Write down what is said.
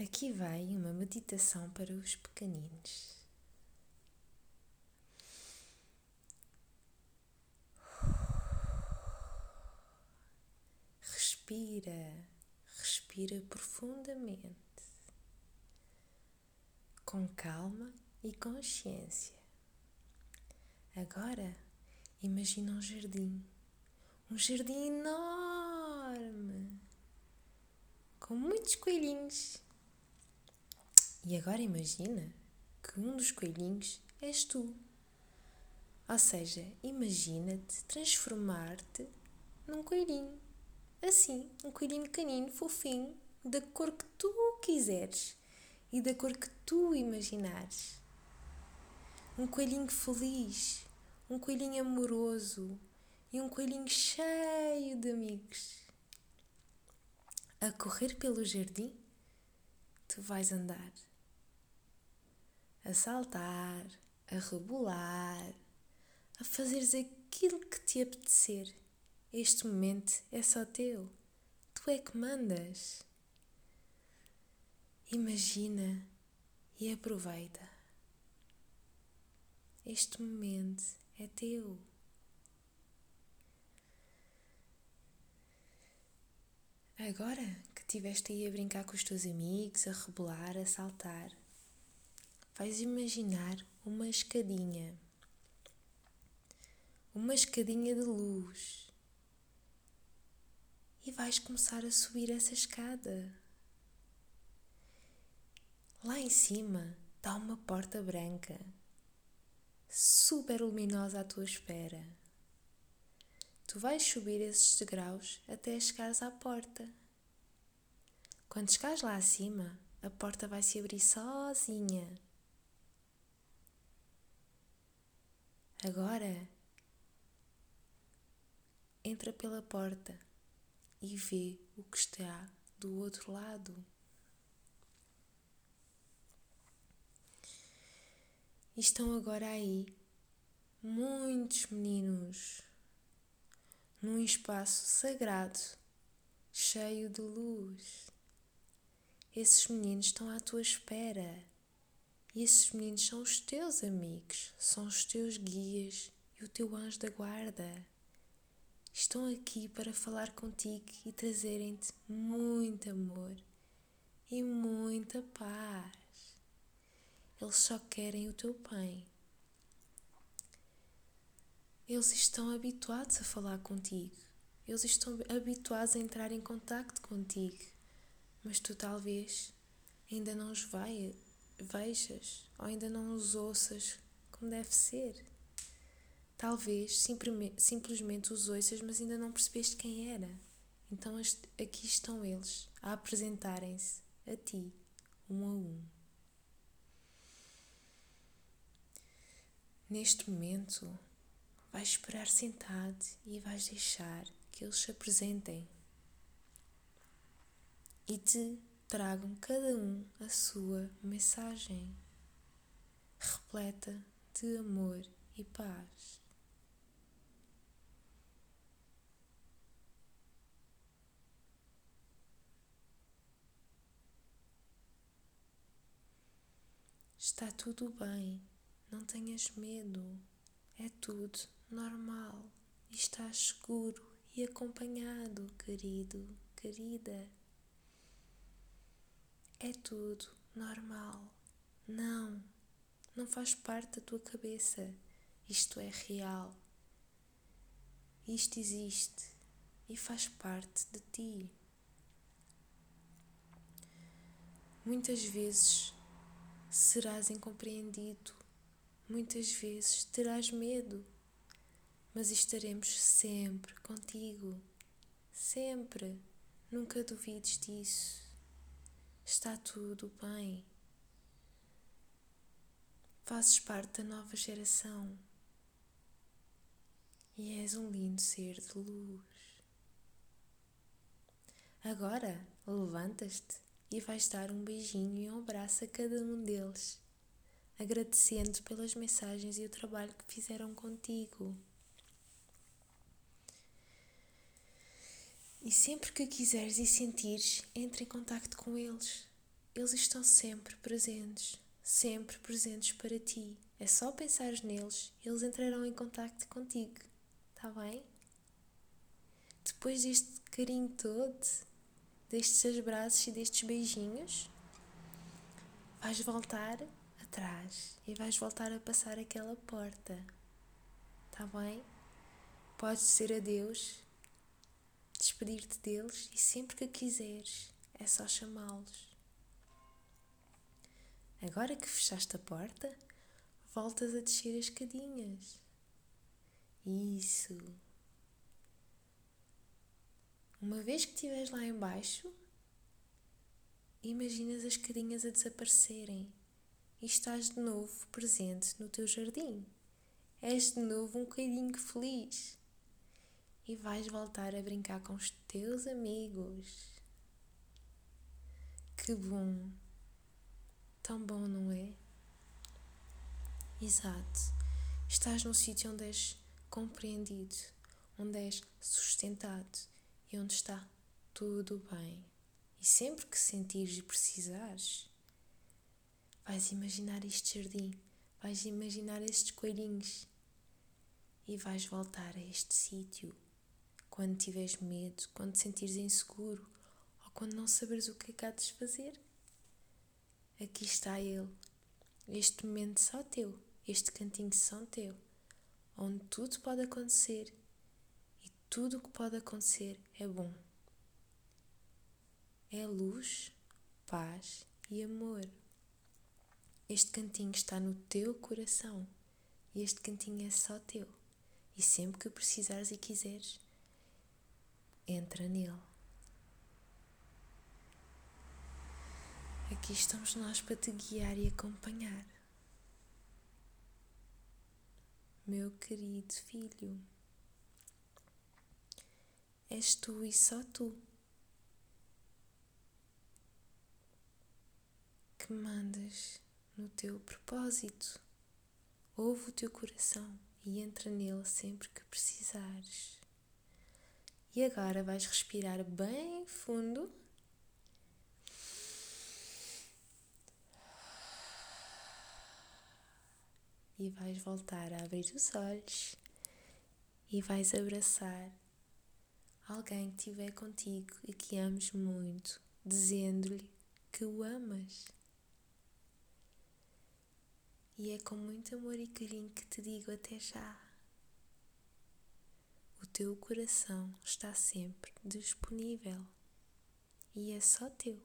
Aqui vai uma meditação para os pequeninos. Respira, respira profundamente, com calma e consciência. Agora, imagina um jardim, um jardim enorme, com muitos coelhinhos e agora imagina que um dos coelhinhos és tu. Ou seja, imagina-te transformar-te num coelhinho. Assim, um coelhinho canino, fofinho, da cor que tu quiseres e da cor que tu imaginares. Um coelhinho feliz, um coelhinho amoroso e um coelhinho cheio de amigos. A correr pelo jardim, tu vais andar a saltar, a rebolar, a fazeres aquilo que te apetecer. Este momento é só teu. Tu é que mandas. Imagina e aproveita. Este momento é teu. Agora que estiveste aí a brincar com os teus amigos, a rebolar, a saltar, vais imaginar uma escadinha. Uma escadinha de luz. E vais começar a subir essa escada. Lá em cima está uma porta branca, super luminosa à tua espera. Tu vais subir esses degraus até chegares à porta. Quando chegares lá acima, a porta vai se abrir sozinha Agora entra pela porta e vê o que está do outro lado. Estão agora aí muitos meninos num espaço sagrado, cheio de luz. Esses meninos estão à tua espera e esses meninos são os teus amigos, são os teus guias e o teu anjo da guarda. Estão aqui para falar contigo e trazerem-te muito amor e muita paz. Eles só querem o teu bem. Eles estão habituados a falar contigo. Eles estão habituados a entrar em contato contigo. Mas tu talvez ainda não os vai vejas ou ainda não os ouças como deve ser. Talvez simplesmente os ouças, mas ainda não percebeste quem era. Então aqui estão eles a apresentarem-se a ti, um a um. Neste momento, vais esperar sentado e vais deixar que eles se apresentem e te tragam cada um a sua mensagem, repleta de amor e paz. Está tudo bem, não tenhas medo, é tudo normal estás seguro e acompanhado, querido, querida. É tudo normal. Não, não faz parte da tua cabeça. Isto é real. Isto existe e faz parte de ti. Muitas vezes serás incompreendido, muitas vezes terás medo, mas estaremos sempre contigo. Sempre. Nunca duvides disso. Está tudo bem. Fazes parte da nova geração e és um lindo ser de luz. Agora levantas-te e vais dar um beijinho e um abraço a cada um deles, agradecendo pelas mensagens e o trabalho que fizeram contigo. E sempre que quiseres e sentires, entre em contacto com eles. eles estão sempre presentes, sempre presentes para ti. É só pensar neles, eles entrarão em contacto contigo, tá bem? Depois deste carinho todo, destes abraços e destes beijinhos, vais voltar atrás e vais voltar a passar aquela porta, tá bem? Podes dizer adeus, despedir-te deles e sempre que quiseres é só chamá-los. Agora que fechaste a porta, voltas a descer as escadinhas. Isso. Uma vez que estiveres lá embaixo, imaginas as escadinhas a desaparecerem e estás de novo presente no teu jardim. És de novo um bocadinho feliz e vais voltar a brincar com os teus amigos. Que bom! Tão bom, não é? Exato. Estás num sítio onde és compreendido, onde és sustentado e onde está tudo bem. E sempre que sentires e precisares, vais imaginar este jardim, vais imaginar estes coelhinhos e vais voltar a este sítio quando tiveres medo, quando te sentires inseguro ou quando não saberes o que é que há de fazer. Aqui está Ele, este momento só teu, este cantinho só teu, onde tudo pode acontecer e tudo o que pode acontecer é bom. É luz, paz e amor. Este cantinho está no teu coração e este cantinho é só teu. E sempre que precisares e quiseres, entra nele. Aqui estamos nós para te guiar e acompanhar. Meu querido filho, és tu e só tu que mandas no teu propósito. Ouve o teu coração e entra nele sempre que precisares. E agora vais respirar bem fundo. E vais voltar a abrir os olhos e vais abraçar alguém que estiver contigo e que ames muito, dizendo-lhe que o amas. E é com muito amor e carinho que te digo até já. O teu coração está sempre disponível e é só teu.